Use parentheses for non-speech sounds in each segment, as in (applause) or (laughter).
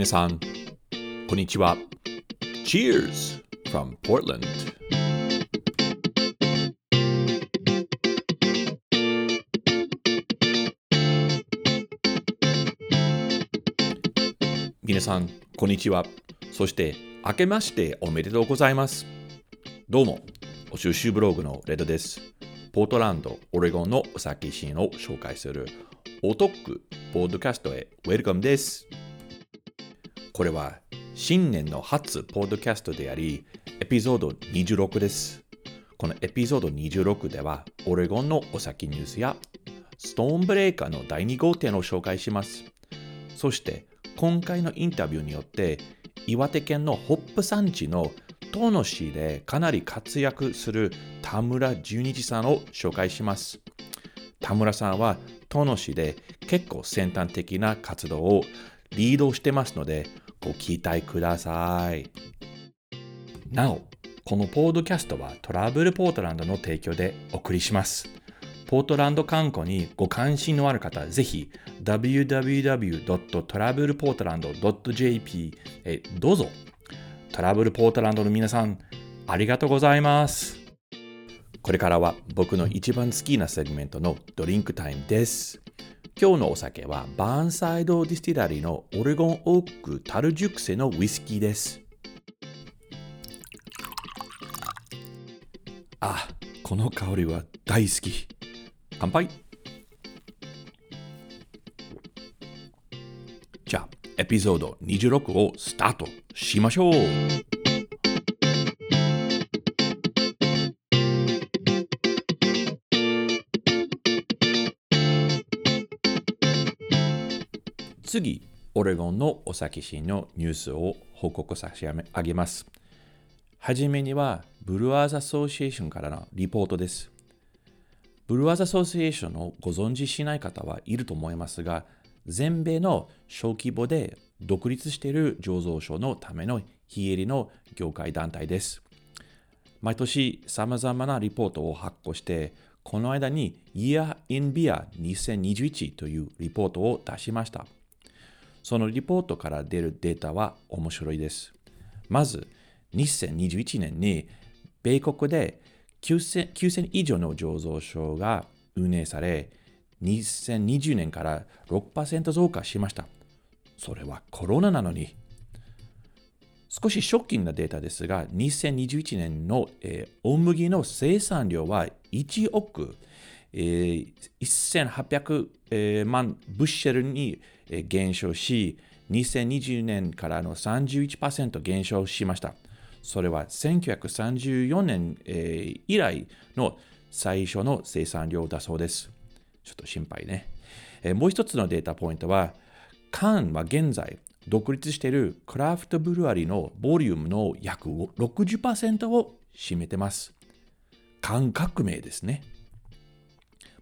皆さん、こんにちは。Cheers from Portland! 皆さん、こんにちは。そして、明けましておめでとうございます。どうも、お収集ブログのレドです。ポートランド、オレゴンのお酒シーンを紹介するおトックポッドキャストへウェルカムです。これは新年の初ポッドキャストであり、エピソード26です。このエピソード26では、オレゴンのお酒ニュースやストーンブレーカーの第2号店を紹介します。そして、今回のインタビューによって、岩手県のホップ産地の遠野市でかなり活躍する田村純一さんを紹介します。田村さんは遠野市で結構先端的な活動をリードしてますので、ご期待ください。なお、このポードキャストはトラブルポートランドの提供でお送りします。ポートランド観光にご関心のある方、ぜひ www.travelportland.jp へどうぞ。トラブルポートランドの皆さん、ありがとうございます。これからは僕の一番好きなセグメントのドリンクタイムです。今日のお酒は Burnside Distillery のオレゴンオーク樽熟成のウイスキーです。あ、この香りは大好き。乾杯じゃあ、エピソード26をスタートしましょう次、オレゴンのお酒シーンのニュースを報告差し上げます。はじめには、 Brewers Association からのリポートです。 Brewers Association をご存知しない方はいると思いますが、全米の小規模で独立している醸造所のための非営利の業界団体です。毎年様々なリポートを発行して、この間に Year in Beer 2021というリポートを出しました。そのリポートから出るデータは面白いです。まず、2021年に米国で 9000, 9000以上の醸造所が運営され、2020年から6%増加しました。それはコロナなのに。少しショッキングなデータですが、2021年の、えー、大麦の生産量は1億、えー、1800、万ブッシェルに、減少し、2020年からの31%減少しました。それは1934年、えー、以来の最初の生産量だそうです。ちょっと心配ね。えー、もう一つのデータポイントは、缶は現在、独立しているクラフトブルワリーのボリュームの約60%を占めてます。缶革命ですね。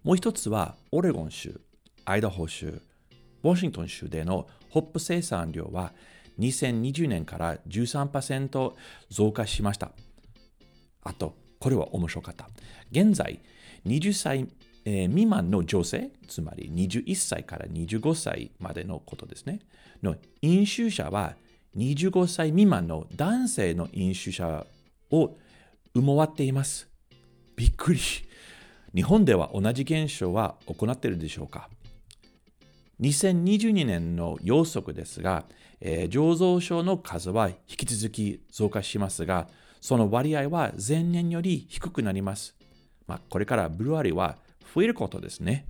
もう一つは、オレゴン州、アイダホ州、ワシントン州でのホップ生産量は2020年から13%増加しました。あと、これは面白かった。現在、20歳、未満の女性、つまり21歳から25歳までのことですね、の飲酒者は25歳未満の男性の飲酒者を埋もっています。びっくり。日本では同じ現象は行っているでしょうか？2022年の予測ですが、えー、醸造所の数は引き続き増加しますが、その割合は前年より低くなります。まあ、これからブルワリーは増えることですね。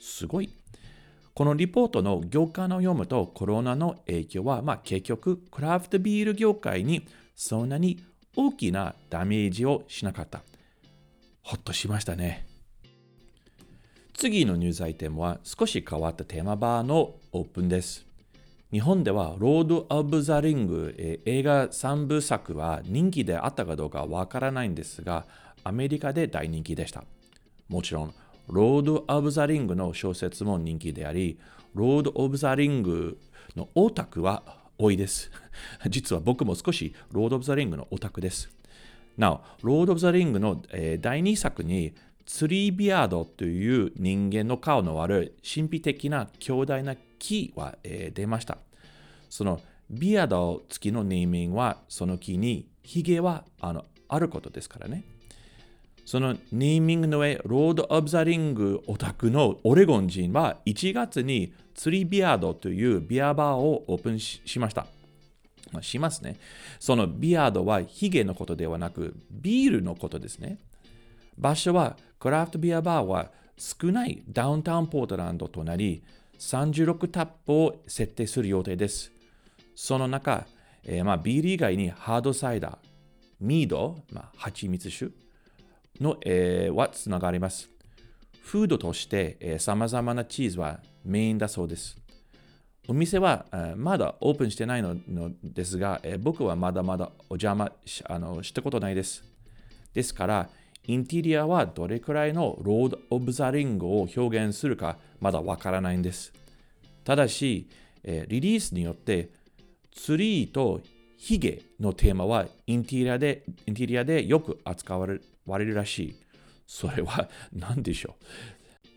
すごい。このリポートの業界の読むとコロナの影響は、まあ、結局クラフトビール業界にそんなに大きなダメージをしなかった。ほっとしましたね。次のニュースアイテムは少し変わったテーマバーのオープンです。日本ではロード・オブ・ザ・リング、映画3部作は人気であったかどうかわからないんですが、アメリカで大人気でした。もちろん、ロード・オブ・ザ・リングの小説も人気であり、ロード・オブ・ザ・リングのオタクは多いです。(laughs) 実は僕も少しロード・オブ・ザ・リングのオタクです。なお、ロード・オブ・ザ・リングの、第2作にツリービアードという人間の顔のある神秘的な巨大な木は、えー、出ました。そのビアード付きのネーミングはその木にヒゲはあのあることですからね。そのネーミングの上、ロード・オブ・ザ・リングオタクのオレゴン人は1月にツリービアードというビアバーをオープンしました。しますね。そのビアードはヒゲのことではなくビールのことですね。場所はクラフトビアバーは少ないダウンタウンポートランドとなり36タップを設定する予定です。その中、えー、まあビール以外にハードサイダー、ミード、まあ、蜂蜜酒の、えー、はつながります。フードとしてさまざまなチーズはメインだそうです。お店は、まだオープンしてないのですが、僕はまだまだお邪魔しあのしたことないです。ですから、インテリアはどれくらいのロード・オブ・ザ・リングを表現するかまだわからないんです。ただし、えー、リリースによってツリーとヒゲのテーマはインテリアでインテリアでよく扱われるらしい。それは (laughs) 何でしょう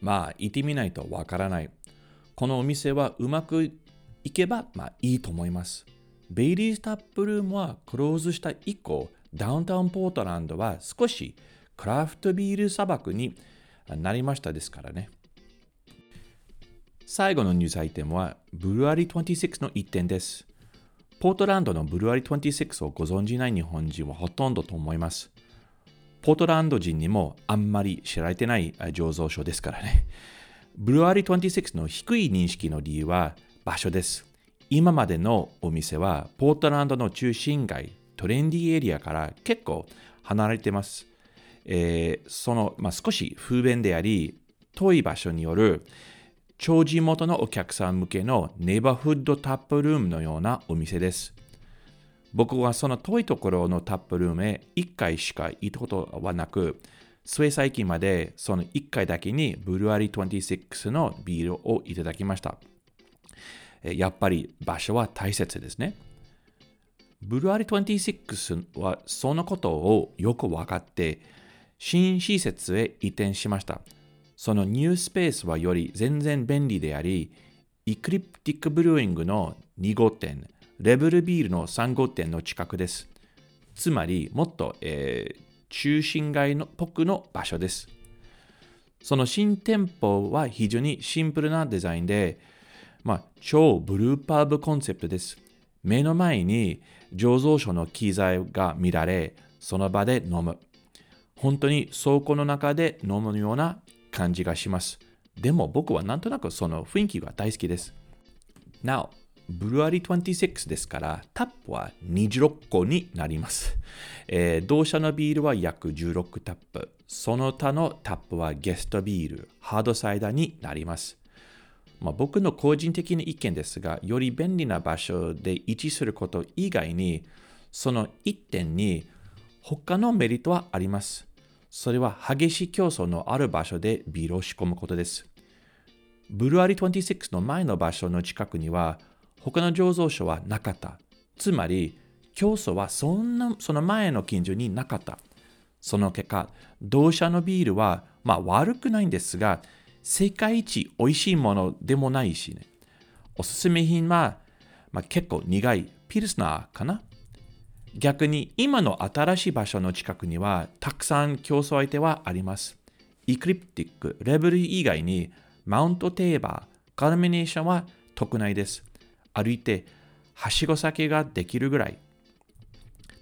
まあ、行ってみないとわからない。このお店はうまくいけば、まあいいと思います。ベイリースタップルームはクローズした以降、ダウンタウンポートランドは少しクラフトビール砂漠になりましたですからね。最後のニュースアイテムは、ブルアリ26の一点です。ポートランドのブルアリ26をご存じない日本人はほとんどと思います。ポートランド人にもあんまり知られてない醸造所ですからね。ブルアリ26の低い認識の理由は場所です。今までのお店はポートランドの中心街、トレンディエリアから結構離れてます。えー、その、まあ、少し不便であり、遠い場所による超地元のお客さん向けのネイバーフッドタップルームのようなお店です。僕はその遠いところのタップルームへ1回しか行ったことはなく、末最近までその1回だけにブルアリー26のビールをいただきました。やっぱり場所は大切ですね。ブルアリー26はそのことをよく分かって、新施設へ移転しました。そのニュースペースはより全然便利であり、イクリプティックブルーイングの2号店、レベルビールの3号店の近くです。つまり、もっと、えー、中心街の僕の場所です。その新店舗は非常にシンプルなデザインで、まあ、超ブルーパーブコンセプトです。目の前に醸造所の機材が見られ、その場で飲む。本当に倉庫の中で飲むような感じがします。でも僕はなんとなくその雰囲気が大好きです。なお、ブルアリ26ですから、タップは26個になります。えー、同社のビールは約16タップ。その他のタップはゲストビール、ハードサイダーになります。まあ、僕の個人的な意見ですが、より便利な場所で位置すること以外に、その一点に他のメリットはあります。それは激しい競争のある場所でビールを仕込むことです。ブルアリ26の前の場所の近くには他の醸造所はなかった。つまり競争はそんなその前の近所になかった。その結果、同社のビールはまあ悪くないんですが、世界一美味しいものでもないしね。おすすめ品は、まあ、結構苦いピルスナーかな逆に今の新しい場所の近くにはたくさん競争相手はあります。イクリプティック、レベル以外にマウントテーバー、カルミネーションは特内です。歩いてはしご先ができるぐらい。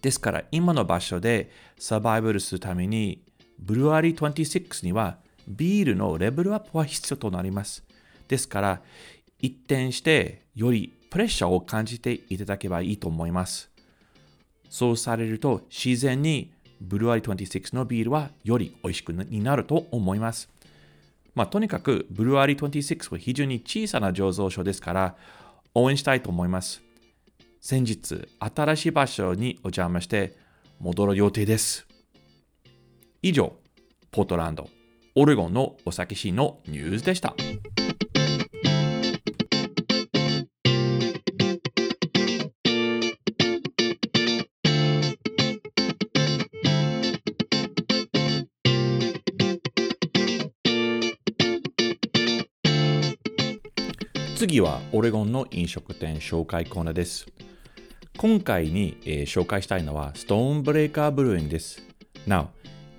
ですから今の場所でサバイバルするためにブルワリー26にはビールのレベルアップは必要となります。ですから一転してよりプレッシャーを感じていただけばいいと思います。そうされると自然にブルーアリ26のビールはより美味しくなると思います。まあ、とにかくブルーアリ26は非常に小さな醸造所ですから応援したいと思います。先日、新しい場所にお邪魔して戻る予定です。以上、ポートランド、オレゴンのお酒シーンのニュースでした。次はオレゴンの飲食店紹介コーナーです。今回に、えー紹介したいのはストーンブレーカーブルーインです。Now、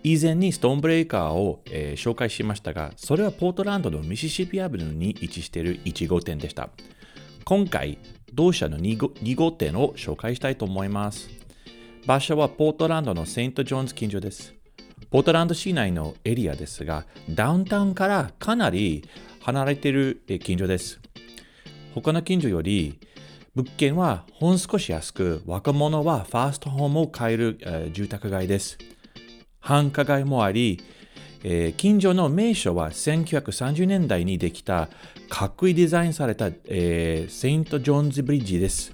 以前にストーンブレーカーを、えー紹介しましたが、それはポートランドのミシシピアブルに位置している1号店でした。今回、同社の 2, 号2号店を紹介したいと思います。場所はポートランドのセント・ジョーンズ近所です。ポートランド市内のエリアですが、ダウンタウンからかなり離れている近所です。他の近所より物件はほん少し安く、若者はファーストホームを買える、えー住宅街です。繁華街もあり、えー近所の名所は1930年代にできたかっこいいデザインされた、えーセイント・ジョーンズ・ブリッジです。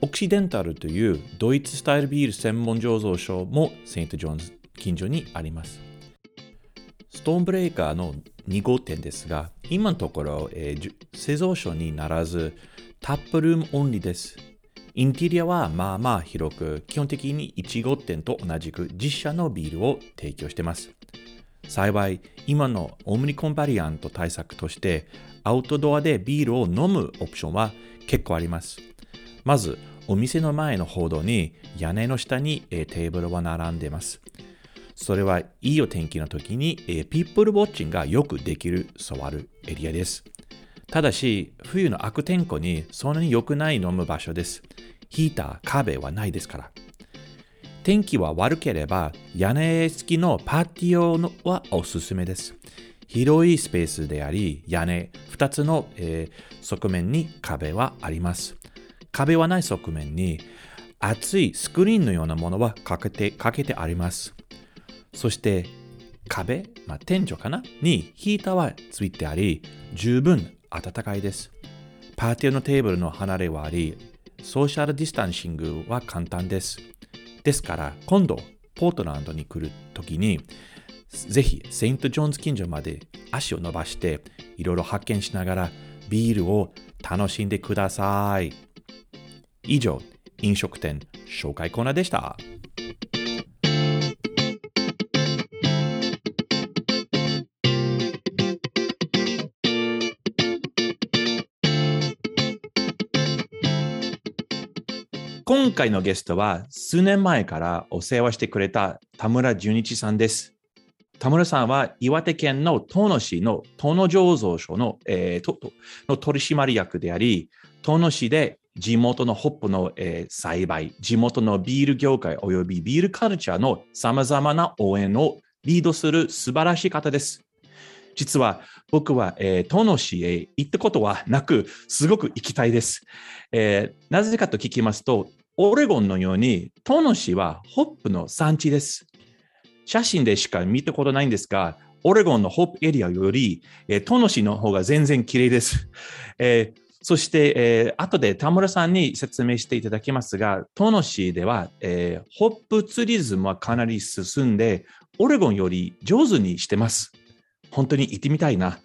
オクシデンタルというドイツスタイルビール専門醸造所もセイント・ジョーンズ近所にあります。ストーンブレーカーの2号店ですが、今のところ、えー製造所にならず、タップルームオンリーです。インテリアはまあまあ広く、基本的に1号店と同じく実社のビールを提供しています。幸い、今のオムニコンバリアント対策として、アウトドアでビールを飲むオプションは結構あります。まず、お店の前の歩道に屋根の下に、テーブルは並んでいます。それはいいお天気の時に、えーピープルウォッチングがよくできる、座るエリアです。ただし、冬の悪天候にそんなに良くない飲む場所です。ヒーター、壁はないですから。天気は悪ければ、屋根付きのパーティオのはおすすめです。広いスペースであり、屋根2つの、えー側面に壁はあります。壁はない側面に厚いスクリーンのようなものはかけてかけてあります。そして壁、まあ、天井かな？にヒーターはついてあり、十分暖かいです。パーティーのテーブルの離れはあり、ソーシャルディスタンシングは簡単です。ですから、今度、ポートランドに来るときに、ぜひ、セイント・ジョンズ近所まで足を伸ばして、いろいろ発見しながら、ビールを楽しんでください。以上、飲食店紹介コーナーでした。今回のゲストは数年前からお世話してくれた田村純一さんです。田村さんは岩手県の遠野市の遠野醸造所の,、えーとの取締役であり、遠野市で地元のホップの、えー栽培、地元のビール業界及びビールカルチャーの様々な応援をリードする素晴らしい方です。実は僕は、えー、遠野市へ行ったことはなく、すごく行きたいです。えーなぜかと聞きますと、オレゴンのように、遠野市はホップの産地です。写真でしか見たことないんですが、オレゴンのホップエリアより、えー、遠野市の方が全然綺麗です。えーそして、えー後で田村さんに説明していただきますが、遠野市では、えーホップツーリズムはかなり進んで、オレゴンより上手にしてます。本当に行ってみたいな。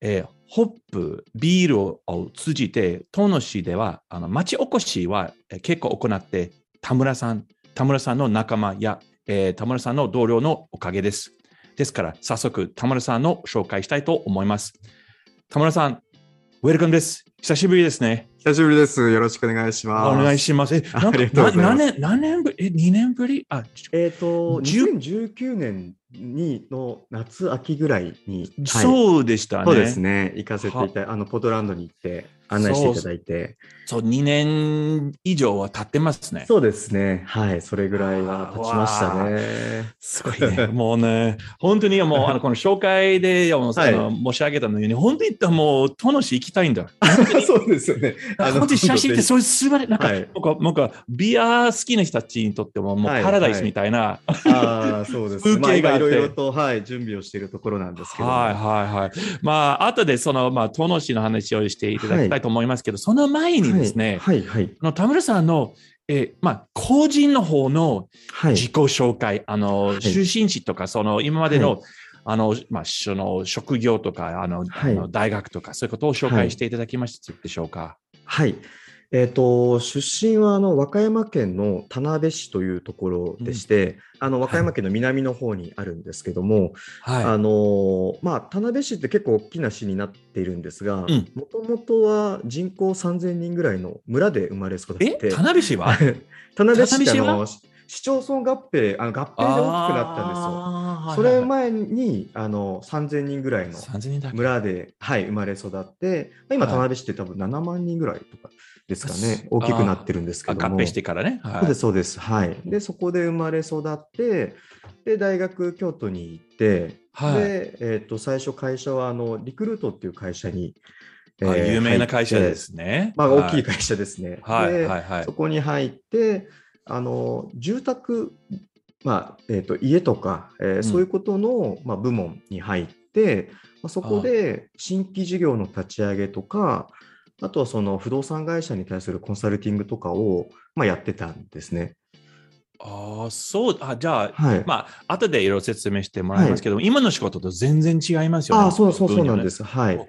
えーホップ、ビールを通じて、遠野市では、あの町おこしはえー結構行って、田村さん、田村さんの仲間や、えー田村さんの同僚のおかげです。ですから、早速、田村さんの紹介したいと思います。田村さん、ウェルカムです。久しぶりですね。久しぶりです。よろしくお願いします。お願いします。え、なんか何年、何年ぶり？え、2年ぶり？あ、えっ、と、10 2019年にの夏、秋ぐらいに、はい。そうでしたね。そうですね、行かせていただいて、あの、ポートランドに行って案内していただいて、そう、2年以上は経ってますね。そうですね、はい、それぐらいは経ちましたね。すごいね。(laughs) もうね、本当にもう、あの、この紹介で、あの申し上げたのように、本当にもう、トノシ行きたいんだ。(laughs) そうですよね。本当に写真ってそういう素晴らしい、なんか、はいなんか、なんかビア好きな人たちにとっても、もうはいパラダイスみたいな。ああ、そうですね。(laughs) 風景がいろいろと、はい、準備をしているところなんですけども。はいはいはい。まあ、後でその、まあ、トノシの話をしていただきたいと思いますけど、その前にですね、はい、はい、あの田村さんの、えーまあ、個人の方のはい。自己紹介、あの、い出身地とか、その、今までの、はあの、まあ、その、職業とか、あの、はいあの大学とか、そういうことを紹介していただきましたでしょうか？はい。えっ、と、出身はあの和歌山県の田辺市というところでして、あの和歌山県の南の方にあるんですけども、あはのまあ、田辺市って結構大きな市になっているんですがうん、もともとは人口3000人ぐらいの村で生まれ育って、田辺市は？(laughs) 田辺市ってあの市市町村合併あの合併で大きくなったんですよ。あー。それはいはい。前にあの3000人ぐらいの3000人だけ。村で、はい、生まれ育って、今、はい。田辺市って多分7万人ぐらいとかですかあね、大きくなってるんですけども。あ合併してからね。はいそうです、そうです。はい。で、そこで生まれ育って、で、大学、京都に行って、はいで、えっ、と、最初、会社は、あの、リクルートっていう会社に、あえー有名な会社ですね。まあ、大きいはい会社ですね。はいではいはいそ。こに入って、あの、住宅、まあ、えっ、と、家とか、えーんそういうことの、まあ、部門に入って、まあ、そこで新規事業の立ち上げとか、あとはその不動産会社に対するコンサルティングとかを、まあ、やってたんですね。ああ、そう。あじゃあ、はい。まあ、後でいろいろ説明してもらいますけど、今の仕事と全然違いますよね。ああ、そうそうそうなんです。はい。で、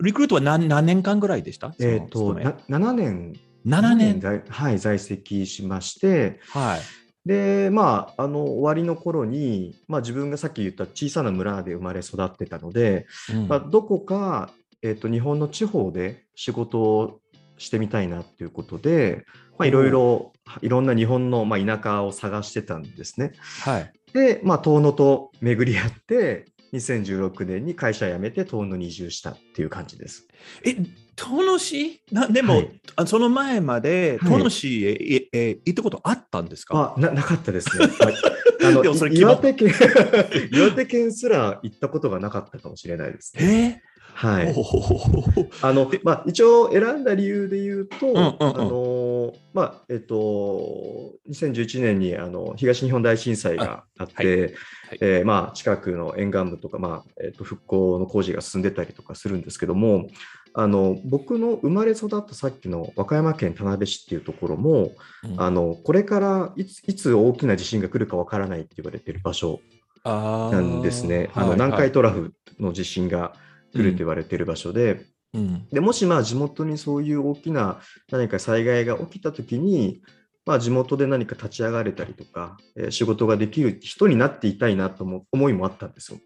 リクルートは何何年間ぐらいでした？えっ、と、その勤めな7年、7年。在はい、在籍しまして、はい。で、まあ、あの、終わりの頃に、まあ、自分がさっき言った小さな村で生まれ育ってたので、うんまあ、どこか、えっ、と、日本の地方で仕事をしてみたいなっていうことで、まあ、いろいろ、いろんな日本の、まあ、田舎を探してたんですね。はい。で、まあ、遠野と巡り合って、2016年に会社辞めて遠野に移住したっていう感じです。え、遠野市？なでも、はいあその前まで、はい遠野市へ、ええ行ったことあったんですか？あななかったですね。(laughs) 岩手県 (laughs) 岩手県すら行ったことがなかったかもしれないですね。え？はい。あのまあ、一応選んだ理由で言うと、んうんうん。あのまあえっと、2011年にあの東日本大震災があって、はい。はい。えーまあ、近くの沿岸部とか、まあえっと、復興の工事が進んでたりとかするんですけども、あの僕の生まれ育ったさっきの和歌山県田辺市っていうところも、うん。あのこれからいついつ大きな地震が来るかわからないって言われてる場所なんですね。あのはい。南海トラフの地震が来ると言われている場所で、うん。でもしまあ地元にそういう大きな何か災害が起きたときに、まあ、地元で何か立ち上がれたりとか、えー仕事ができる人になっていたいなと思思いもあったんですよ。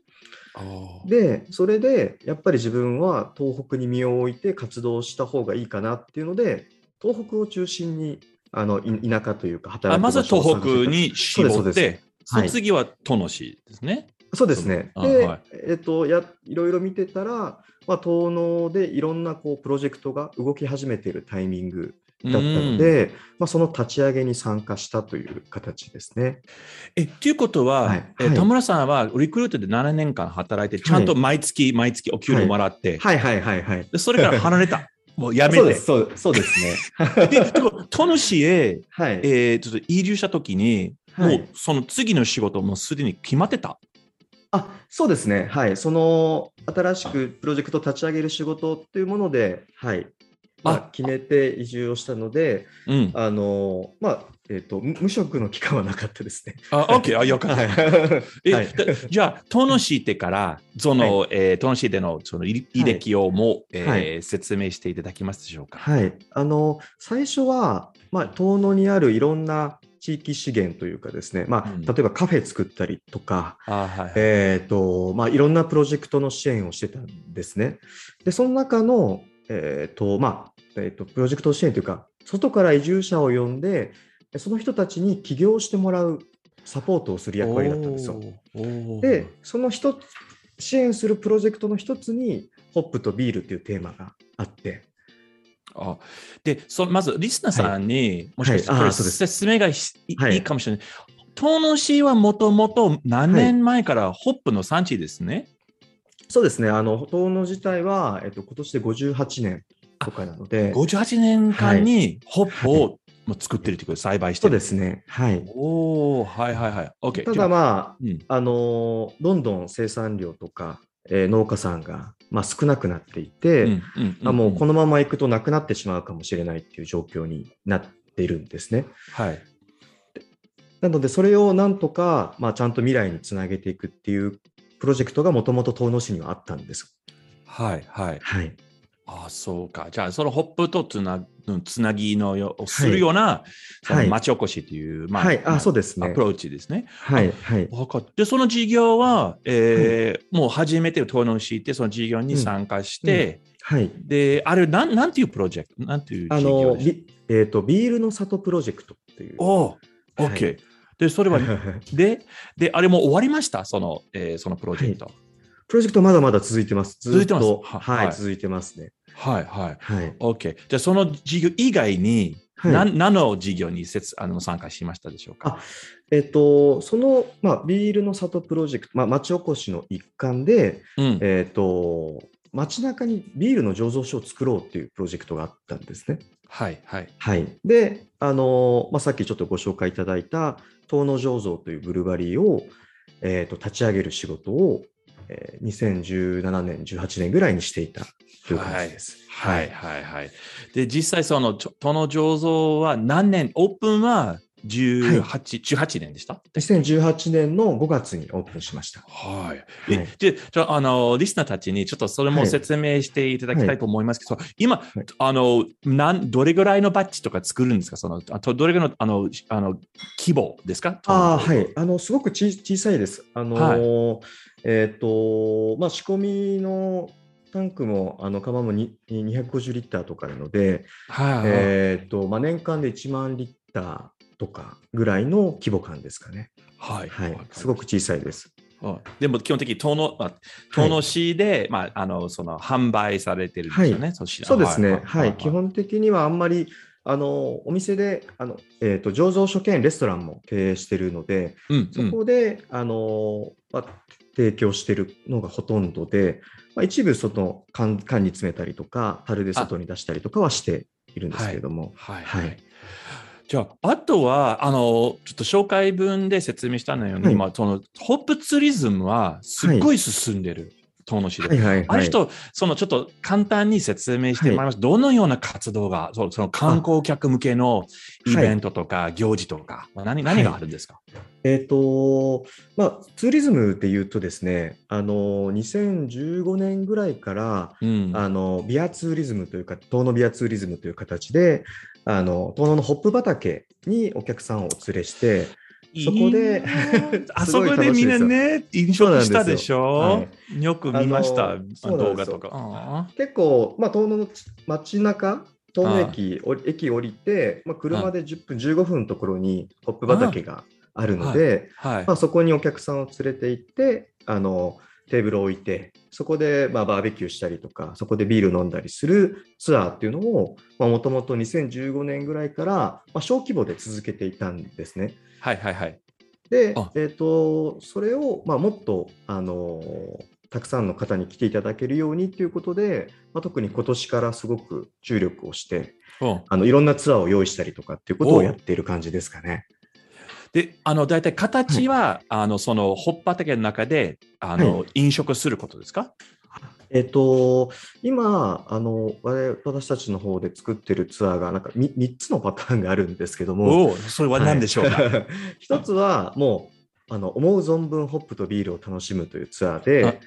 で、それでやっぱり自分は東北に身を置いて活動した方がいいかなっていうので、東北を中心にあのい田舎というか働く場所を東探してた。北に絞って、その次は遠野市ですね。そうですね。で、あはいえっと、や、いろいろ見てたら、まあ、東農でいろんなこうプロジェクトが動き始めているタイミングだったので、まあ、その立ち上げに参加したという形ですね。え、ということは、はいはいえ田村さんはリクルートで7年間働いて、ちゃんと毎月、毎月お給料もらって、はいはいはいはい。でそれから離れた。もうやめて。そうです、そうそうですね。(laughs) で、でも遠野市へ、はい。えーちょっと移住したときに、はいもうその次の仕事もすでに決まってた。あそうですね。はい。その新しくプロジェクトを立ち上げる仕事っていうもので、はい。まああ、決めて移住をしたので、うん。あの、まあ、えっ、と、無無職の期間はなかったですね。あ、オッケー、あ、よかった。はい。え、はいだじゃあ、遠野市ってから、その、えー遠野市でのその履履歴をも、えーはい説明していただけますでしょうか？はい、あの最初は、まあ、遠野にあるいろんな地域資源というかですね、まあうん例えばカフェ作ったりとか、あはいはい。えーとまあ、いろんなプロジェクトの支援をしてたんですね。でその中の、えーとまあえー、とプロジェクト支援というか外から移住者を呼んでその人たちに起業してもらうサポートをする役割だったんですよ。で、その一つ、支援するプロジェクトの一つに、ホップとビールっていうテーマがあって、あでそまず、リスナーさんに、もしかしてこれはいあそうです説明がひいはいかもしれない。遠野市はもともと何年前からホップの産地ですね？そうですね、あの、遠野自体は、えっと、今年で58年とかなので、58年間にホップをもう作ってるということで栽培してそうる。ですね、はい。おおはいはいはい。OK。ただまあ、うんあの、どんどん生産量とか、えー農家さんが、まあ、少なくなっていて、あもうこの、のままいくとなくなってしまうかもしれないっていう状況になっているんですね。はい。なので、それをなんとか、まあ、ちゃんと未来につなげていくっていうプロジェクトがもともと遠野市にはあったんです。はいはい。はい。あそうか。じゃあ、そのホップとつなつなぎのよをするような、その町おこしという、まあ、はい、あ、そうですね。アプローチですね。はい、はい。わかっで、その事業は、えーもう初めて登録して、その事業に参加して、はい。で、あれ、なんなんていうプロジェクト？なんていうあ事業の、ですかビえっ、と、ビールの里プロジェクトっていう。おお、はい OK。で、それは、で、で、あれもう終わりました、その、えーそのプロジェクト。プロジェクトまだまだ続いてます。続いてますははい、はい続いてますね。はい、はい。はい。OK。じゃあ、その事業以外に、はい何何の事業にせつあの参加しましたでしょうか？えっ、と、その、まあ、ビールの里プロジェクト、まあ、町おこしの一環で、うん。えっ、と、街中にビールの醸造所を作ろうっていうプロジェクトがあったんですね。はい、はい。はい。で、あの、まあ、さっきちょっとご紹介いただいた、遠野醸造というブルガリーを、えっ、と、立ち上げる仕事を、えー2017年、18年ぐらいにしていたという感じです。はい、はい、はい。で、実際、その、ちょ都の醸造は何年、オープンは18、18年でした？2018年の5月にオープンしました。はい。はいえで、じゃあ、あの、リスナーたちにちょっとそれも説明していただきたいと思いますけど、今、いあの、なん、どれぐらいのバッジとか作るんですか？その、あと、どれぐらいの、あの、あの、規模ですか？ああ、はい。あの、すごくち小さいです。あのーえっ、と、まあ、仕込みのタンクも、あの、釜もに250リッターとかなので、はい。えっ、と、まあ、年間で1万リッターとかぐらいの規模感ですかね。はい。はい。すごく小さいです。うんでも基本的に遠野、まあ、遠野市で、まあ、あの、その、販売されてるんですよね。そしそうですね。ははいい。基本的にはあんまり、あの、お店で、あの、えっ、と、醸造所兼レストランも経営しているので、うん、そこで、あのまあ、提供しているのがほとんどで、まあ、一部その缶缶に詰めたりとか、樽で外に出したりとかはしているんですけれども、はい。ははいい。じゃあ、あとは、あの、ちょっと紹介文で説明したのように、はい今、その、ホップツーリズムはすっごい進んでる、遠野市で。はいはいはい。ある人、そのちょっと簡単に説明してもらいます。どのような活動が、そのその観光客向けのイベントとか行事とか、何何があるんですか、えっ、と、まあ、ツーリズムで言うとですね、あの、2015年ぐらいから、うん。あの、ビアツーリズムというか、遠野ビアツーリズムという形で、あの、遠野のホップ畑にお客さんをお連れして、そこで (laughs) あそこでみんなね、飲食したでしょ？そうなんでよく見ました、動画とか。あ結構、まあ、遠野の街中遠野駅お駅降りて、まあ、車で10分、15分のところにホップ畑があるので、あはい。まあ、そこにお客さんを連れて行って、あのテーブルを置いて、そこでまあバーベキューしたりとか、そこでビール飲んだりするツアーっていうのを、もともと2015年ぐらいから、まあ、小規模で続けていたんですね。はいはいはい。であ、えー、とそれを、まあ、もっと、あのたくさんの方に来ていただけるようにということで、まあ、特に今年からすごく注力をしてうんあの、いろんなツアーを用意したりとかっていうことをやっている感じですかね。で、あの、大体形は、あの、その、ホップ畑の中で、あの、は飲食することですか？えっ、と、今、あの我々私たちの方で作ってるツアーがなんか 3, 3つのパターンがあるんですけども、おお、それは何でしょうか、はい。(laughs) 一つはもうあの思う存分ホップとビールを楽しむというツアーで、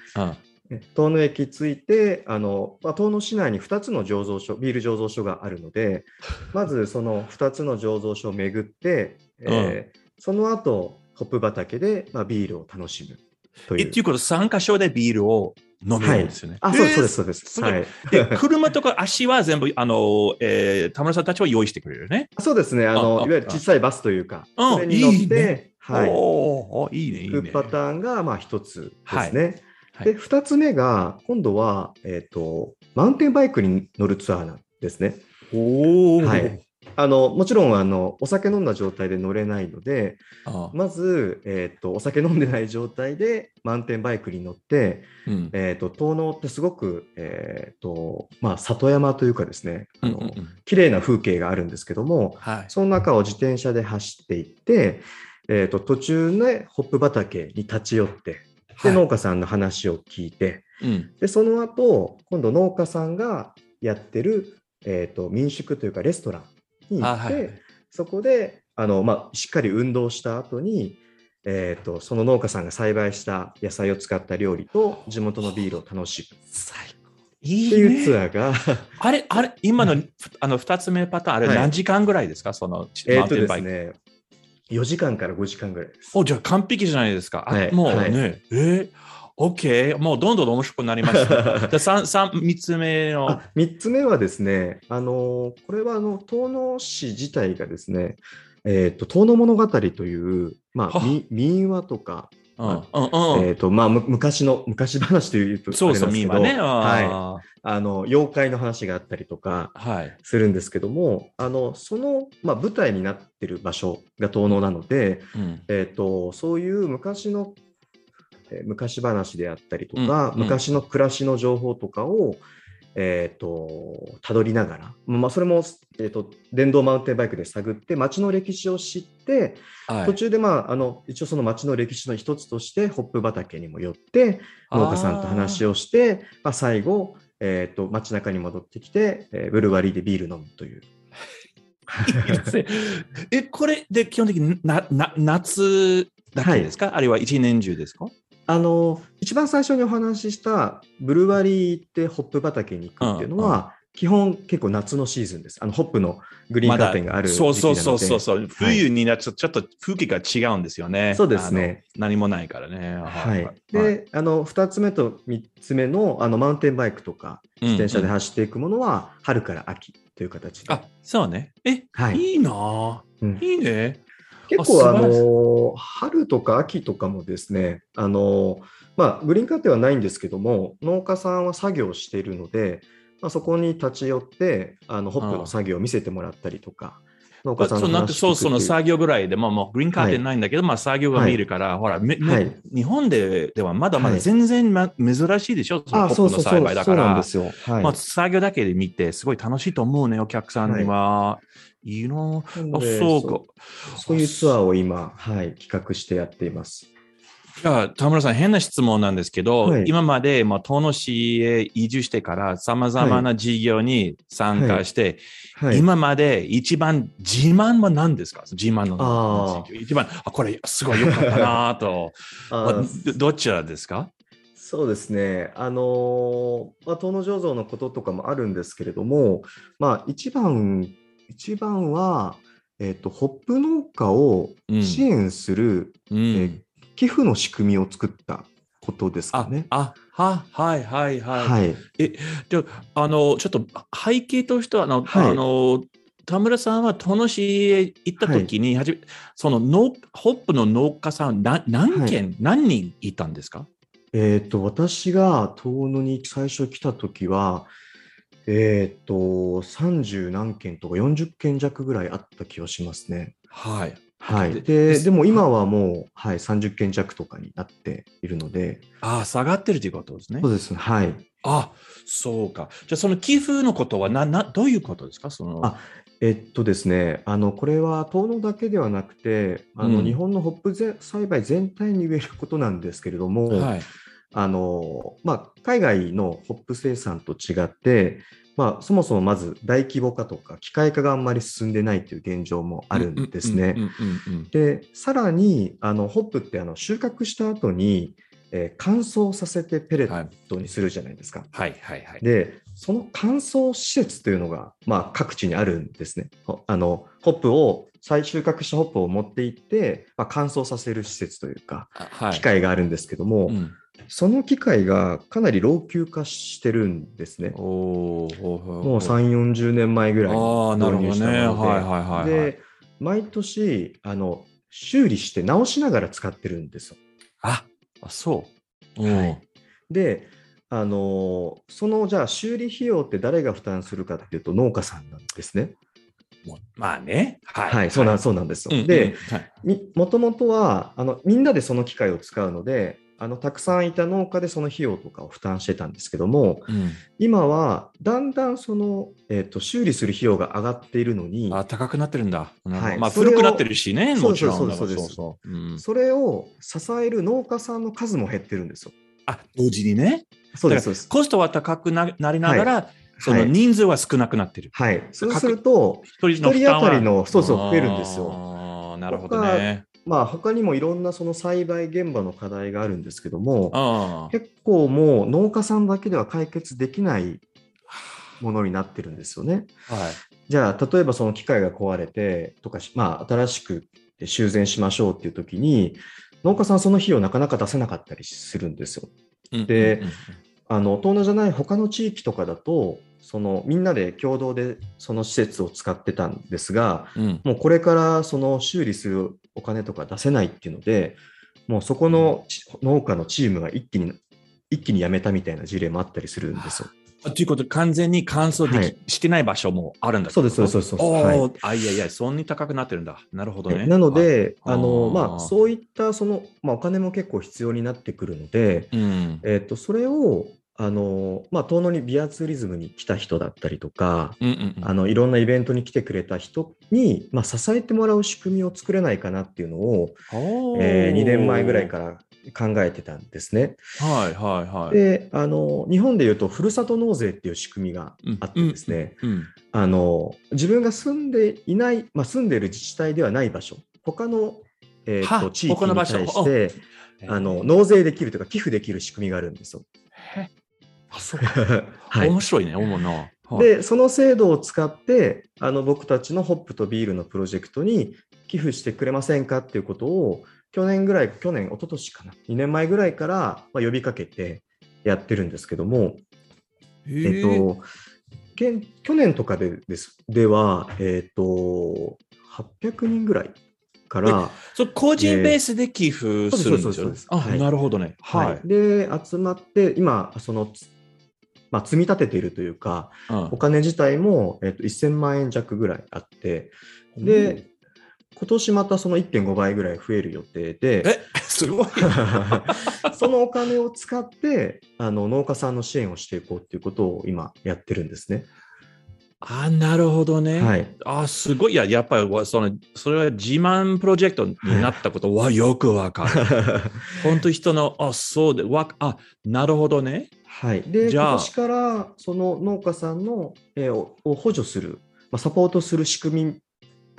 遠野駅着いて、あのまあ、遠野市内に2つの醸造所、ビール醸造所があるので、(laughs) まずその2つの醸造所を巡って、えーその後ホップ畑で、まあ、ビールを楽しむという。えっていうこと、3箇所でビールを飲めるんですよね。あ、そうです、そうえーです、そうです。すはい、で、車とか足は全部、あの、えー田村さんたちは用意してくれるよね。そうですね、あのああいわゆる小さいバスというか、うんそれに乗って、いいねはい、おーいいね、いいね。行くパターンがまあ一つですね。はいで、二つ目が、今度は、えっ、と、マウンテンバイクに乗るツアーなんですね。おお、はいあのもちろんあのお酒飲んだ状態で乗れないので、あまず、えー、とお酒飲んでない状態でマウンテンバイクに乗って、うん。えー、と遠野ってすごく、えーとまあ、里山というかですねあの、うんうんうん。綺麗な風景があるんですけどもはい。その中を自転車で走っていって、えー、と途中でホップ畑に立ち寄ってで、はい。農家さんの話を聞いてうん。でその後今度農家さんがやってる、えー、と民宿というかレストランに行って、あはいそこであの、まあ、しっかり運動した後に、えー、とその農家さんが栽培した野菜を使った料理と地元のビールを楽しむ。最いいっていうツね。アーが、あれ、あれ、今のあの2つ目パターン、あれはい何時間ぐらいですか？そのえっとで。すね、4時間から5時間ぐらいです。お、じゃあ完璧じゃないですか。あはいもうね、はいえー、OK。もうどんどん面白くなります、ね。(laughs) じゃあ三三三つ目のあ、3つ目はですね、あのこれはあの遠野市自体がですね、えっと遠野物語という、まあ、民話とか、うんうんうんえっとまあ、む昔の昔話というとそうそう、あれミーなんですけどはね。はい、ああの妖怪の話があったりとかーはい。するんですけども、あのその、まあ、舞台になってる場所が遠野なので、うんえっとそういう昔の、えー昔話であったりとか、うんうん。昔の暮らしの情報とかを、えっと辿りながら、まあ、それも、えっと電動マウンテンバイクで探って街の歴史を知って、はい。途中で、まあ、あの一応その町の歴史の一つとしてホップ畑にも寄って農家さんと話をして、まあ、最後、えー、と街中に戻ってきて、えーブルワリーでビール飲むという。(laughs) え、これで基本的になな夏だけですか、あるいは一年中ですか？あの一番最初にお話ししたブルワリーってホップ畑に行くっていうのは、基本結構夏のシーズンです。あのホップのグリーンカーテンがあるそうそうそうそうそう、はい冬になるとちょっと風景が違うんですよね。そうですね。何もないからね。はい、はいで、あの2つ目と3つ目のあのマウンテンバイクとか自転車で走っていくものは、春から秋という形で、あ、そうね。え、はいい、いなうんいいね。結構あの春とか秋とかもですねあの、まあ、グリーンカーテンはないんですけども農家さんは作業しているので、まあ、そこに立ち寄ってあのホップの作業を見せてもらったりとか、農家さんのそう。そうその作業ぐらいでももうグリーンカーテンないんだけど、まあ作業が見えるから、ほら、めめはい。日本でではまだまだはい。全然、ま、珍しいでしょ、そのあホップの栽培だから。まあ、作業だけで見て、すごい楽しいと思うね、お客さんには。いいなのでそうか。そういうツアーを今、はい、企画してやっています。じゃあ、田村さん、変な質問なんですけど、はい。今まで、まあ、遠野市へ移住してから、さまざまな事業に参加して、はい、今まで一番自慢は何ですか？自慢のあ一番、あ、これすごい良かったなと。あ (laughs) まあどどちらですか？そうですね、あのーまあ、遠野醸造のこととかもあるんですけれども、まあ、一番、一番は、えっとホップ農家をうん支援する、うえーん。寄付の仕組みを作ったことですかあね。、あ、は、はい、はい、はい。はい、じゃあ、あの、ちょっと背景としては、あの、はいあの田村さんは遠野市へ行った時に、はじめその農ホップの農家さんな何件、何人いたんですか？えっと私が遠野に最初来た時は、えっと30何件とか40件弱ぐらいあった気がしますね。はい。はい、ででも今はもう、はい、30件弱とかになっているので、ああ、下がってるということですねそう。ですね、はい。あそうか。じゃあ、その寄付のことはな、な、どういうことですか？その、あえっとですね、あのこれは遠野だけではなくて、あのうん日本のホップぜ栽培全体に言えることなんですけれども、はい。あのまあ、海外のホップ生産と違って、まあ、そもそもまず大規模化とか機械化があんまり進んでないという現状もあるんですね。でさらにあのホップってあの収穫した後に、えー乾燥させてペレットにするじゃないですか。はいはいはい。でその乾燥施設というのが、まあ、各地にあるんですね。ほあのホップを再収穫したホップを持って行って、まあ、乾燥させる施設というかあはい。機械があるんですけども、うんその機械がかなり老朽化してるんですね。もう3、40年前ぐらいに。導入したのではいはいはい。で、毎年あの修理して直しながら使ってるんですよ。あ、あそう。うんはいで、あのそのじゃあ修理費用って誰が負担するかっていうと農家さんなんですね。もまあね。はい。はい、そうなんす。そうなんですよ。うんうんで、もともとはあのみんなでその機械を使うのであのたくさんいた農家でその費用とかを負担してたんですけどもうん今はだんだんその、えー、と修理する費用が上がっているのにあ、高くなってるんだ。はいまあ、古くなってるしね、もちろん。そうそうそうそれを支える農家さんの数も減ってるんですよ。あ、同時にね。そうですそうです。コストは高くななりながら、そのはい人数は少なくなってる。はい、そうすると一人当たりのそうそう増えるんですよなるほどね。まあ他にもいろんなその栽培現場の課題があるんですけども。結構もう農家さんだけでは解決できないものになってるんですよね。はい。じゃあ、例えばその機械が壊れてとかし、まあ、新しく修繕しましょうっていう時に、農家さんその費用なかなか出せなかったりするんですよ。うんであの、東南じゃない他の地域とかだと、そのみんなで共同でその施設を使ってたんですが、うんもうこれからその修理するお金とか出せないっていうので、もうそこのち農家のチームが一気に、一気に辞めたみたいな事例もあったりするんですよ。あということで、完全に乾燥でき、はいしてない場所もあるんだそうですそうですそうですおはいーあ、いやいや、そんなに高くなってるんだ。なるほどね。なので、はいあのまあ、そういったその、まあ、お金も結構必要になってくるので、はい、うん。えっとそれをあの、まあ、遠野にビアツーリズムに来た人だったりとか、うんうんうんあのいろんなイベントに来てくれた人に、まあ、支えてもらう仕組みを作れないかなっていうのを、おーえ2年前ぐらいから考えてたんですね。はいはいはい。であの日本でいうとふるさと納税っていう仕組みがあってですね、うん。あの自分が住んでいない、まあ、住んでいる自治体ではない場所他の、えーはと地域に他の場所対してえーあの納税できるというか寄付できる仕組みがあるんですよ。へあ、そうか。(laughs) はい。面白いね、思うな。はい。でその制度を使ってあの僕たちのホップとビールのプロジェクトに寄付してくれませんかっていうことを去年ぐらい去年一昨年かな。2年前ぐらいから、まあ、呼びかけてやってるんですけども、えっと、現去年とかでですでは、えっと、800人ぐらいから、そう個人ベースで寄付するんですよねなるほどね。ははい。い。で集まって今その、つまあ、積み立てているというかうんお金自体も、えっと、1000万円弱ぐらいあってで、今年またその1.5倍ぐらい増える予定でえ、すごい。(laughs) そのお金を使ってあの農家さんの支援をしていこうっていうことを今やってるんですね。あ、なるほどね。はいあ、すごい。いや、やっぱりわその、それは自慢プロジェクトになったことはよくわかる。(laughs) 本当に人の、あ、そうで、わ、あ、なるほどね。はい、でじゃあ今年からその農家さんの、えーをを補助する、まあ、サポートする仕組みっ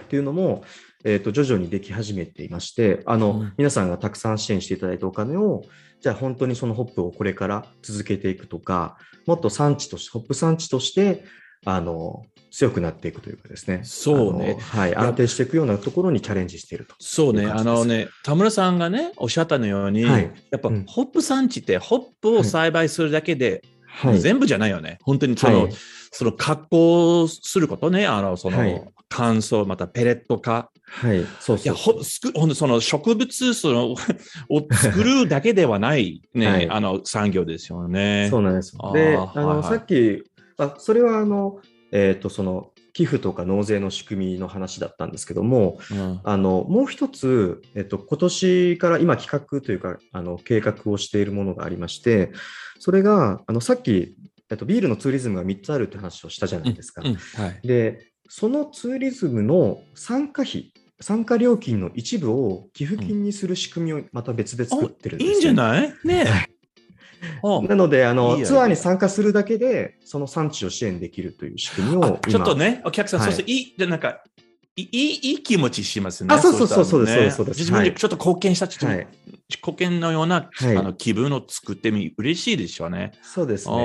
ていうのも、えー、と徐々にでき始めていましてあの、うん皆さんがたくさん支援していただいたお金をじゃあ本当にそのホップをこれから続けていくとかもっと産地としてホップ産地としてあの強くなっていくというかですね。そうね。はい、や安定していくようなところにチャレンジしていると。そうね。あのね、田村さんがね、おっしゃったのように、はい。やっぱ、うん。ホップ産地って、ホップを栽培するだけで、はい。全部じゃないよね。本当にその、はい。その加工することね、あの、その、はい。乾燥、またペレット化。はい、そういや、そう。そうほ、すく、ほんとその植物、その、(laughs) を作るだけではない、ね、(laughs) はい。あの、産業ですよね。そうなんですで、あはいの、はい。さっき、あ、それはあの、えっ、と、その、寄付とか納税の仕組みの話だったんですけども、うん。あの、もう一つ、えっ、と、今年から今企画というか、あの、計画をしているものがありまして、それが、あの、さっき、えっと、ビールのツーリズムが3つあるって話をしたじゃないですか。うんはい。で、そのツーリズムの参加費、参加料金の一部を寄付金にする仕組みをまた別で作ってるんですよ。いいんじゃない？ねなのであのツアーに参加するだけで、その産地を支援できるという仕組みをちょっとね、お客さん、はいそうそう、いい、でなんか、いいいいい気持ちしますね。あそうそうそうそうですそうです自分でちょっと貢献した、ちょっとはい貢献のような、はいあの気分を作ってみ、嬉しいでしょうね。そうですね。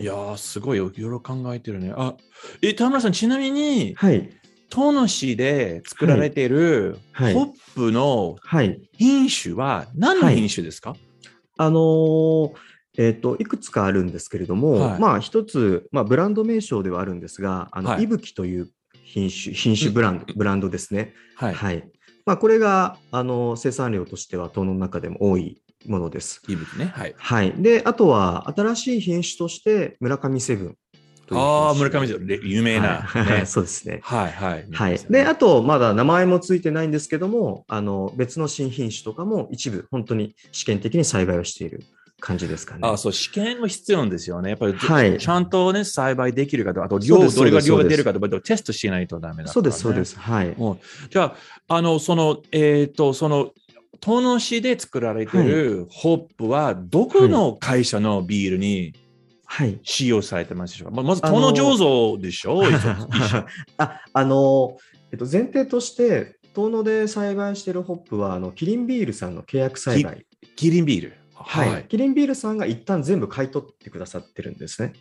いい。やー、すごいよ、いろいろ考えてるね。あ、え、田村さん、ちなみに、はい。遠野市で作られているはいホップのはい。品種は何の品種ですか、あのーえっ、と、いくつかあるんですけれども、はいまあ、一つ、まあ、ブランド名称ではあるんですが、あの、はいいぶきという品種、品種ブランド、ブランドですね。はい。はい。まあ、これが、あの、生産量としては、東の中でも多いものです。いぶきね。はい。はい。で、あとは、新しい品種として、村上セブンという。ああ、村上さん、れ有名な、はいね。(laughs) そうですね。はいはい。はい。で、あと、まだ名前もついてないんですけども、あの、別の新品種とかも一部、本当に試験的に栽培をしている感じですかね。あそう、試験も必要なんですよね。やっぱり、はいちゃんとね、栽培できるかとか、あと量、どれが量が出るかとか、テストしないとダメだね。そうです、そうです。はい。もうじゃあ、あの、その、えっ、と、その、遠野市で作られているホップは、どこの会社のビールにはい。使用されてますでしょうか、まあまず、あの醸造でしょ、一 (laughs) 緒あ、あの、えっと、前提として、遠野で栽培しているホップは、あのキリンビールさんの契約栽培。キリンビール。はい、キリンビールさんが一旦全部買い取ってくださってるんですね。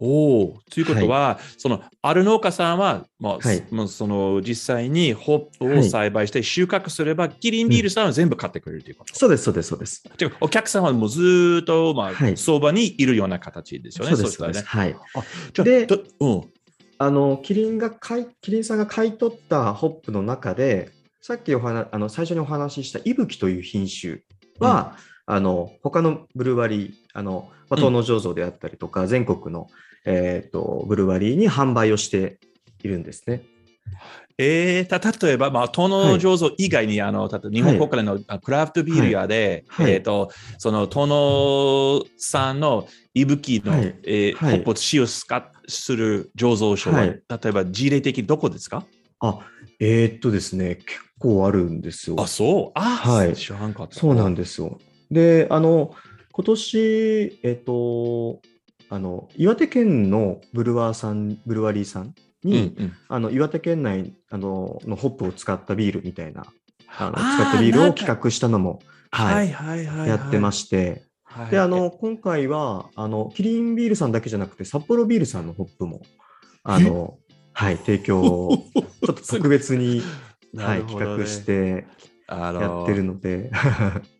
おお、ということは、そのある農家さんは、もう、はいもうその実際にホップを栽培して収穫すれば、キリンビールさんは全部買ってくれるということ。そうです、そうです、そうです。てかお客さんはもうずーっと、まあ、はい相場にいるような形ですよね。そうです、そうです。ね。はい。じゃあでどうん。あのキリンが買いキリンさんが買い取ったホップの中で、さっきお話あの最初にお話ししたいぶきという品種は、あの他のブルワリー、あのまあ、うん東野醸造であったりとか、全国の、えー、とブルワリーに販売をしているんですね。えー、た例えば、まあ、東野醸造以外に、あの例えば日本国内のあクラフトビール屋で、はいはいえっ、と、その東野さんのいぶきの、はいえーはいホップを使用する醸造所は、はい例えば事例的にどこですか？あ、えーっとですね、結構あるんですよ。あ、そう？あ、はい知らんかった。そうなんですよ。で、あの、今年、えっと、あの、岩手県のブルワーさん、ブルワリーさんうんに、うん。あの、岩手県内あののホップを使ったビールみたいな、あの使ったビールを企画したのも、ははいい、はいはい、はい。やってまして、はいで、あの、今回は、あの、キリンビールさんだけじゃなくて、札幌ビールさんのホップも、あの、はい、提供を、ちょっと特別に、(laughs) はい、企画してあのやってるので、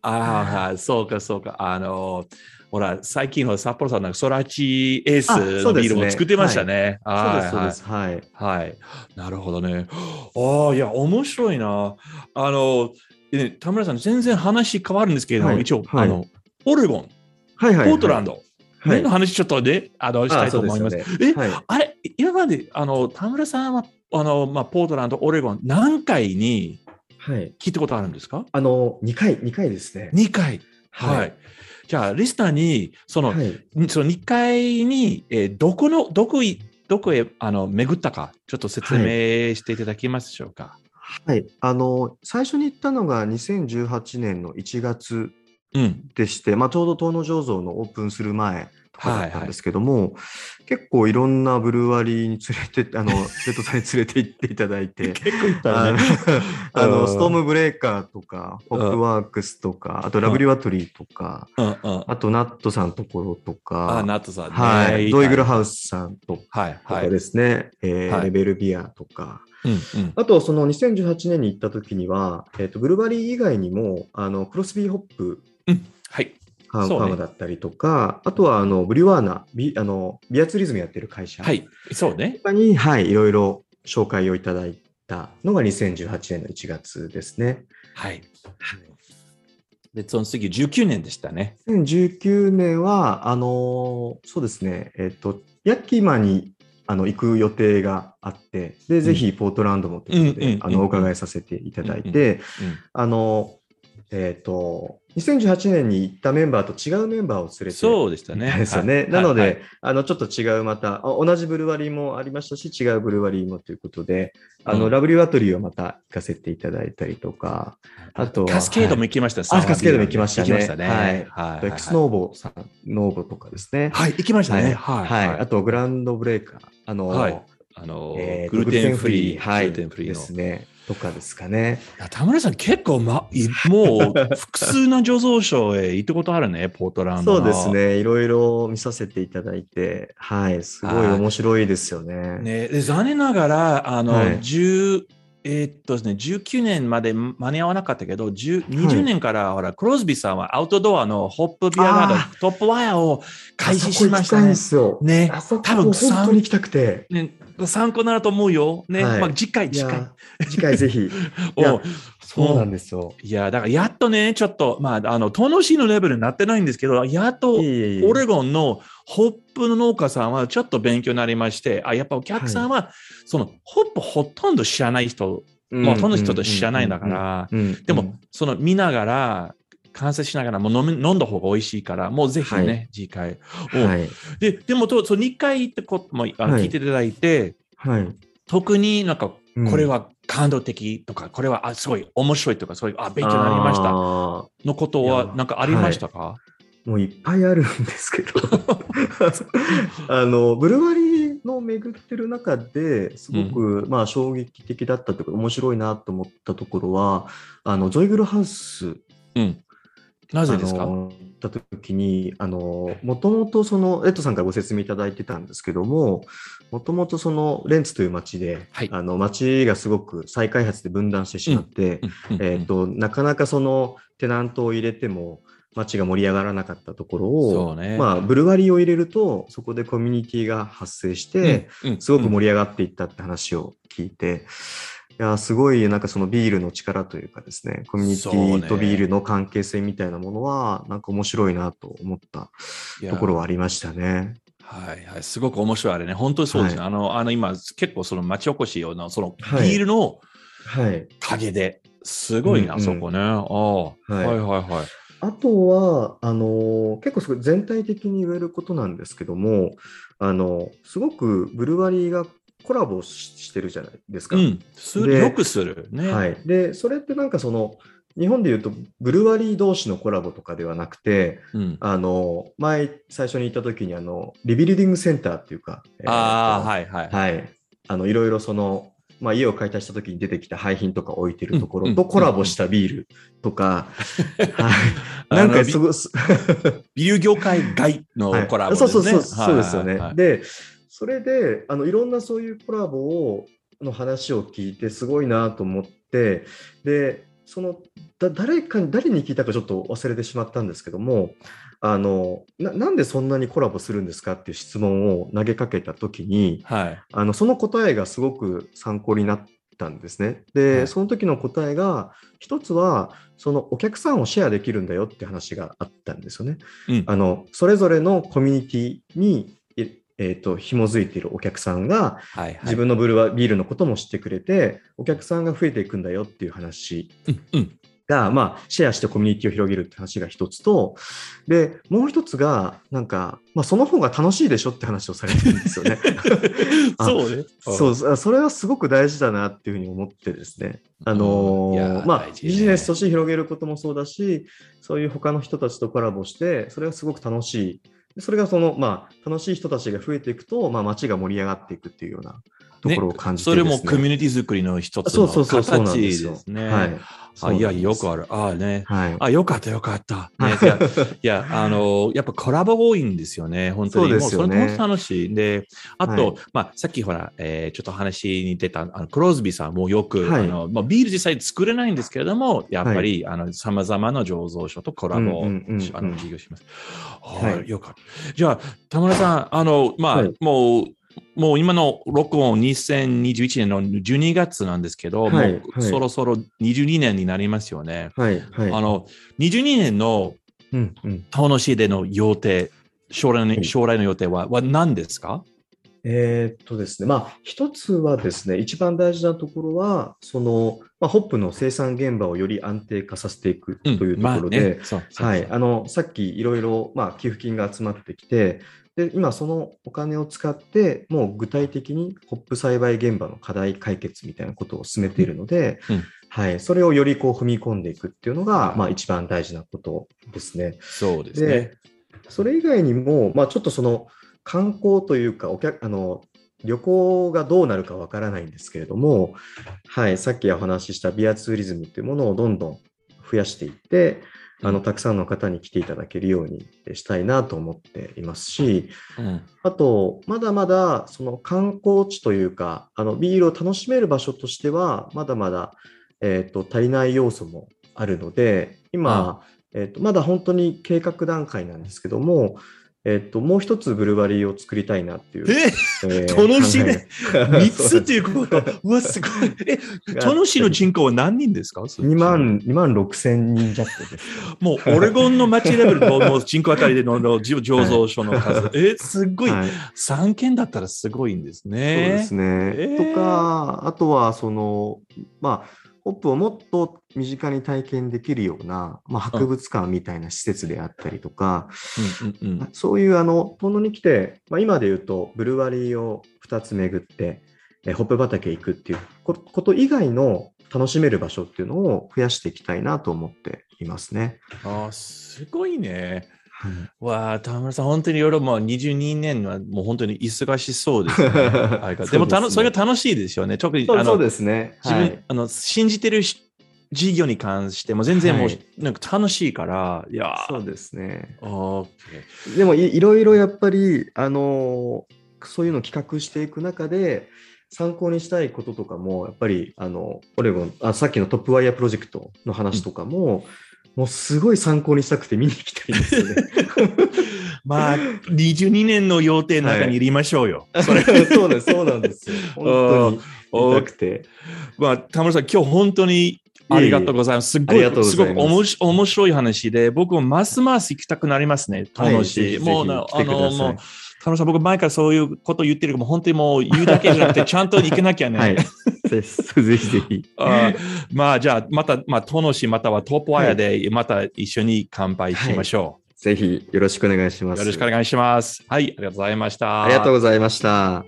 ああ、そうかそうか。あの、ほら、最近の札幌さんなんかソラチエースあのビールも作ってましたね。そうはいです、そうです。はい。はい。なるほどね。ああ、いや、面白いな。あの、ね田村さん、全然話変わるんですけれども、はい一応、はいあの、オレゴン、はいはい。ポートランド、はいねの話ちょっとね、あの、したいと思います。あそうえ、はい。あれ、今まで、あの、田村さんは、あの、まあ、ポートランド、オレゴン、何回にはい。聞いたことあるんですか？あの、2回、2回ですね。?2 回。はい。。じゃあ、リスナーに、その、はい。その2回に、えーどこの、どこい、どこへあの巡ったか、ちょっと説明していただけますでしょうか？はい。あの、最初に行ったのが2018年の1月うん。でして、まあ、ちょうど東野醸造のオープンする前だったんですけども、結構いろんなブルワリーに連れて、(laughs) あの、瀬戸さんに連れて行っていただいて、結構いっあぱいね。のあの (laughs) うんストームブレーカーとか、ホップワークスとか、あとラブリワトリーとか、うんうん。あとナットさんのところとあ、か、ナットさんね。はい、ドイグルハハウスさんとはいはい。かですね、えーはいレベルビアとか、うんうん。あと、その2018年に行った時には、えっとブルバリー以外にもあのクロスビーホップはい。ファームだったりとか、あとはあのブリュワーナビあの、ビアツーリズムやってる会社はい。そうね。とかに、はい、いろいろ紹介をいただいたのが2018年の1月ですね。はい。で、その次、19年でしたね。2019年は、あのそうですね、えっ、と、ヤッキーマにあの行く予定があって、で、ぜひポートランドもということで、あのお伺いさせていただいうんて、あの、えっ、と、2018年に行ったメンバーと違うメンバーを連れてそうでしたね。ですよね。はいなので、はいあの、ちょっと違うまた、あ同じブルワリーもありましたし、違うブルワリーもということで、あの、うんラブリュワトリーをまた行かせていただいたりとか、あとはカスケードも行きました。あカスケードも行きましたね行きましたね。はいはい。エクスノーボさん、ノーボとかですね。はい、行きましたね。は。はいい。あと、グランドブレーカー。あの、はいあの、えグルテンフリー、はい、グルテンフリーでの。すね。とかですかね。田村さん、結構、ま、い (laughs) もう複数の醸造所へ行ったことあるね、ポートランドの。そうです。ね。いろいろ見させていただいて、はい。すごい面白いですよね。ね、で残念ながら、あの、はい10えーっとですね、19年まで間に合わなかったけど、10 20年から、ほら、クロスビーさんはアウトドアのホップビアガードあトップワイヤーを開始しましたねあそこ行きたいんで。すよ。ね多分も本当に行きたくて。ね参考になると思うよ。ね、はいまあ、次回、い次回。や、次回ぜひ。(laughs) おそうなんですよ。いや、だからやっとね、ちょっと、まあ、あの、東野市のレベルになってないんですけど、やっとオレゴンのホップの農家さんはちょっと勉強になりまして、あ、やっぱお客さんは、そのホップほとんど知らない人、まあ、ほとんど人と知らないんだから、うん、うんでも、、その見ながら、観察しながらもう飲み飲んだ方が美味しいから、もうぜひね、はい。次回。う。んはい。で、でもと、そう2回ってこともあのはい。聞いていただいて、はい。特になんか、うん。これは感動的とか、これはあすごい面白いとか、そういう、あ、勉強になりましたあのことは、なんかありましたか、ーもういっぱいあるんですけど。(laughs) あの、ブルワリーのを巡ってる中ですごく、まあ衝撃的だったというか面白いなと思ったところはあのジョイグルハウス。うん。なぜですか？行った時にあのもともとそのエッドさんからご説明いただいてたんですけどももともとそのレンツという町で、はい。あの町がすごく再開発で分断してしまって、うん。うん。えー、となかなかそのテナントを入れても街が盛り上がらなかったところを、ね。まあ、ブルワリーを入れるとそこでコミュニティが発生して、うんうん。すごく盛り上がっていったって話を聞いて、いやすごいなんかそのビールの力というかですねコミュニティとビールの関係性みたいなものはなんか面白いなと思ったところはありましたね。はいはい、すごく面白いあれね、本当にそうですね。はあの、あの今、結構その町おこしの、そのはい。ビールのはい、陰で、すごいな、うんうん。そこね。あはいはいはい。あとはあの結構すごい全体的に言えることなんですけどもあのすごくブルワリーがコラボししてるじゃないですか。うん、すよくするね。はい、でそれってなんかその日本でいうとブルワリー同士のコラボとかではなくてうん、あの前最初に行った時にあのリビルディングセンターっていうか、えーああ、とはいはい。はい、あのいろいろその、まあ、家を解体した時に出てきた廃品とか置いてるところとコラボしたビールとか、(laughs) はい、なんかすごい、ビー (laughs) ル業界外のはい。コラボですね。そうそうそう、そうですよね。はいはい。はいで、それであのいろんなそういうコラボをの話を聞いてすごいなと思って、で、そのだ誰かに誰に聞いたかちょっと忘れてしまったんですけども、あのななんでそんなにコラボするんですかっていう質問を投げかけたときに、はい。あのその答えがすごく参考になったんですね。で、はいその時の答えが、一つは、そのお客さんをシェアできるんだよって話があったんですよね。うんあのそれぞれのコミュニティに、ええーと紐づいているお客さんがはいはい。自分のブルワビールのことも知ってくれて、お客さんが増えていくんだよっていう話うんうん。が、まあ、シェアしてコミュニティを広げるって話が一つと、で、もう一つが、なんか、まあ、その方が楽しいでしょって話をされてるんですよね。あ (laughs) そうね。そうそそれはすごく大事だなっていうふうに思ってですね。あのーまあねビジネスとして広げることもそうだし、そういう他の人たちとコラボして、それがすごく楽しい。でそれがその、まあ、楽しい人たちが増えていくと、まあ、街が盛り上がっていくっていうようなところを感じてそれですね、もコミュニティ作りの一つのそうそうそう、そうなん形ですね。はい。あいや、よくあある。あね。はい。あ、よかった、よかった。ね、いや、(laughs) いや、あの、やっぱコラボ多いんですよね、本当に。そうですよねもうそれ本当楽しい。で、あと、はいまあ、さっきほら、えーちょっと話に出た、あのクローズビーさんもよく、はいあのまあ、ビール実際作れないんですけれども、やっぱり、あの、様々な醸造所とコラボを、うんうんうんうんあの、事業します。はいはい、よかった。じゃあ、田村さん、あの、まあ、はいもう、もう今の録音2021年の12月なんですけど、はいもうはいそろそろ22年になりますよね。はい。はい。あの、22年の。楽しいでの予定、将来のはい将来の予定はは何ですか？えーっとですね、まあ、一つはですね、一番大事なところは、その、まあ、ホップの生産現場をより安定化させていくというところで、はい、あのさっきいろいろまあ寄付金が集まってきてで、今そのお金を使って、もう具体的にホップ栽培現場の課題解決みたいなことを進めているので、うんはい、それをよりこう踏み込んでいくっていうのが、まあ、一番大事なことですね。そうですねで。、それ以外にも、まあ、ちょっとその観光というかお客あの、旅行がどうなるかわからないんですけれども、はい、さっきお話ししたビアツーリズムというものをどんどん増やしていって、あのたくさんの方に来ていただけるようにしたいなと思っていますし、うん。あと、まだまだその観光地というか、あのビールを楽しめる場所としては、まだまだ、えーと足りない要素もあるので、今、えーとまだ本当に計画段階なんですけども、えーともう一つブルワリーを作りたいなっていう。え？えー楽しみ考え三つ (laughs) っていうこと？うわ、すごい。え、ト市の人口は何人ですか？2万、2万6千人弱です。もうオレゴンの町レベルの人口あたりでのの醸造所の数。え、すっごい。はい3件だったらすごいんですそうね。ですね。えーとか、あとは、その、まあ、ホップをもっと身近に体験できるような、まあ、博物館みたいな施設であったりとか、うんうんうんそういうあの、遠野に来て、まあ、今で言うと、ブルワリーを2つ巡って、えホップ畑行くっていうここと以外の楽しめる場所っていうのを増やしていきたいなと思っていますね。あーすごいね。わあ、田村さん、本当にいろいろもう22年はもう本当に忙しそうですね。(laughs) でもたのそれが楽しいですよね。特にあのそうですね。自分、はいあの信じてるし事業に関しても全然もう、はいなんか楽しいから、いやーそうですね。でもいいろいろやっぱり、あのそういうのを企画していく中で、参考にしたいこととかも、やっぱり、あの、オレゴン、あさっきのトップワイヤープロジェクトの話とかも、もうすごい参考にしたくて見に行きたいんですよね。(laughs) まあ、22年の予定の中に入れましょうよ。そ (laughs) れそうです、そうなんですよ。本当に見たくて。まあ、田村さん、今日本当にありがとうございます。すごいすすごく面白面白い話で、僕もますます行きたくなりますね、はい楽しい。もうな、来てくださいもう、田村さん、僕前からそういうこと言ってるけど、本当にもう言うだけじゃなくて、ちゃんと行けなきゃね。はい。ぜひぜひ。(laughs) あーまあ、じゃあ、また、まあ、トノシまたはトーポアヤで、また一緒に乾杯しましょぜひよろしくお願いしまう。す。よろしくお願いします。はい、ありがとうございました。ありがとうございました。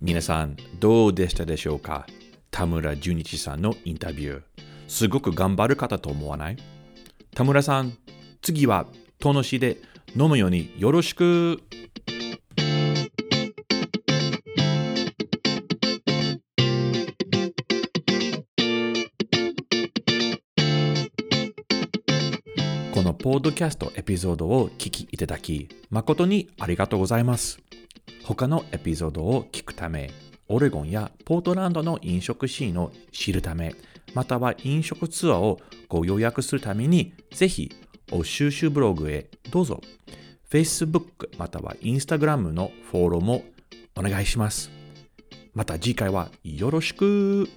皆さん、どうでしたでしょうか？田村淳一さんのインタビュー。すごく頑張る方と思わない？田村さん、次は、トノシで飲むようによろしく。このポッドキャストエピソードを聞きいただき、誠にありがとうございます。他のエピソードを聞くため、オレゴンやポートランドの飲食シーンを知るため、または飲食ツアーをご予約するために、ぜひ、収集ブログへどうぞ。Facebook または Instagram のフォローもお願いします。また次回はよろしく。